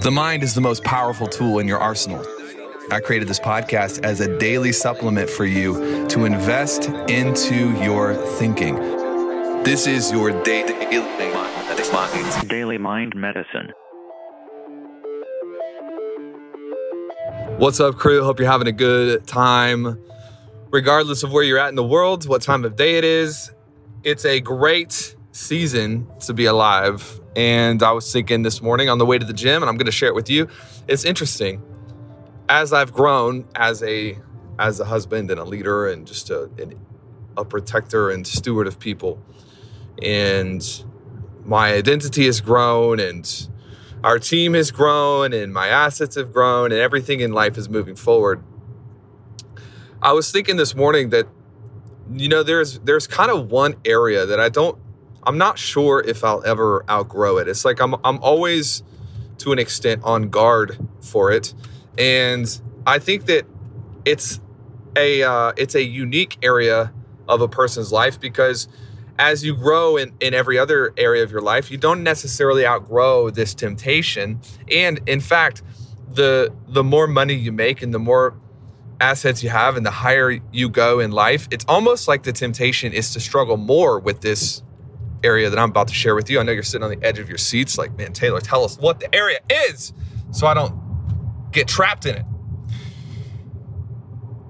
The mind is the most powerful tool in your arsenal. I created this podcast as a daily supplement for you to invest into your thinking. This is your daily Daily Mind Medicine. What's up, crew? Hope you're having a good time. Regardless of where you're at in the world, what time of day it is, it's a great season to be alive. And I was thinking this morning on the way to the gym, and I'm going to share it with you. It's interesting. As I've grown as a as a husband and a leader and just a, a protector and steward of people, and my identity has grown, and our team has grown, and my assets have grown, and everything in life is moving forward. I was thinking this morning that you know there's there's kind of one area that I don't I'm not sure if I'll ever outgrow it. It's like I'm I'm always to an extent on guard for it, and I think that it's a uh, it's a unique area of a person's life because as you grow in, in every other area of your life, you don't necessarily outgrow this temptation. And in fact, the the more money you make and the more assets you have and the higher you go in life, it's almost like the temptation is to struggle more with this area that I'm about to share with you. I know you're sitting on the edge of your seats, like, man, Taylor, tell us what the area is so I don't get trapped in it.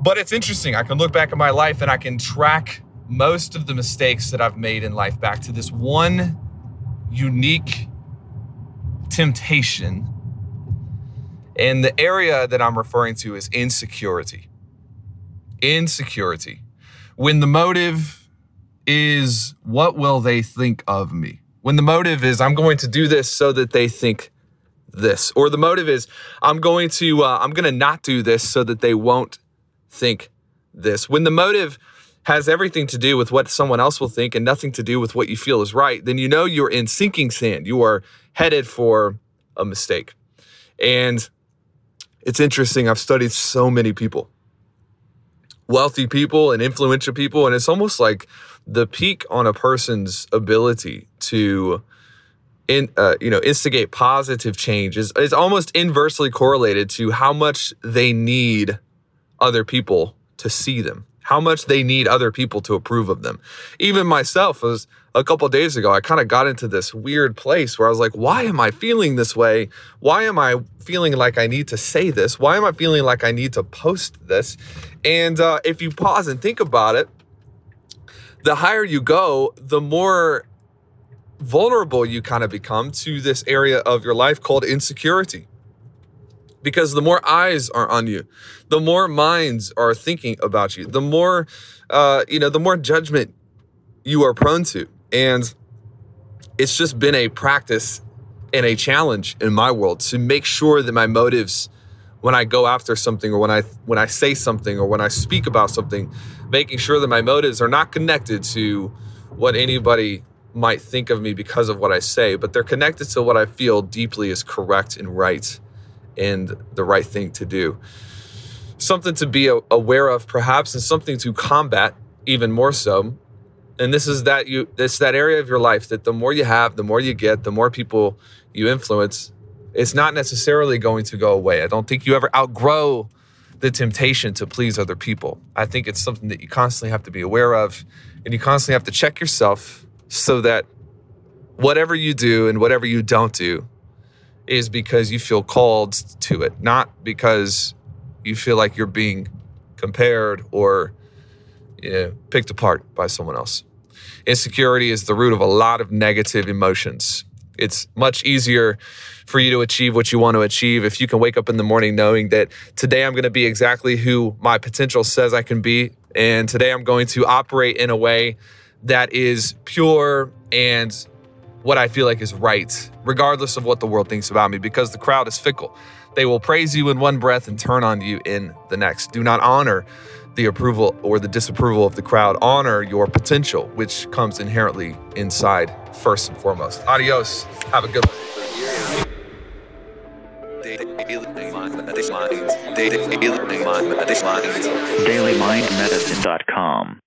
But it's interesting. I can look back at my life and I can track most of the mistakes that I've made in life back to this one unique temptation. And the area that I'm referring to is insecurity. Insecurity. When the motive is what will they think of me? When the motive is I'm going to do this so that they think this, or the motive is I'm going to uh, I'm going to not do this so that they won't think this. When the motive has everything to do with what someone else will think and nothing to do with what you feel is right, then you know you're in sinking sand. You are headed for a mistake. And it's interesting. I've studied so many people, wealthy people and influential people, and it's almost like the peak on a person's ability to in uh, you know instigate positive change is, is almost inversely correlated to how much they need other people to see them how much they need other people to approve of them. Even myself was a couple days ago i kind of got into this weird place where i was like why am i feeling this way? Why am i feeling like i need to say this? Why am i feeling like i need to post this? And uh, if you pause and think about it the higher you go, the more vulnerable you kind of become to this area of your life called insecurity. Because the more eyes are on you, the more minds are thinking about you, the more, uh, you know, the more judgment you are prone to. And it's just been a practice and a challenge in my world to make sure that my motives when I go after something or when I when I say something or when I speak about something making sure that my motives are not connected to what anybody might think of me because of what I say, but they're connected to what I feel deeply is correct and right and the right thing to do. Something to be aware of, perhaps, and something to combat even more so. And this is that you it's that area of your life that the more you have, the more you get, the more people you influence, it's not necessarily going to go away. I don't think you ever outgrow the temptation to please other people. I think it's something that you constantly have to be aware of and you constantly have to check yourself so that whatever you do and whatever you don't do is because you feel called to it, not because you feel like you're being compared or you know, picked apart by someone else. Insecurity is the root of a lot of negative emotions. It's much easier for you to achieve what you want to achieve if you can wake up in the morning knowing that today I'm going to be exactly who my potential says I can be. And today I'm going to operate in a way that is pure and what I feel like is right, regardless of what the world thinks about me, because the crowd is fickle. They will praise you in one breath and turn on you in the next. Do not honor the approval or the disapproval of the crowd. Honor your potential, which comes inherently inside first and foremost. Adios. Have a good one. DailyMindMedicine.com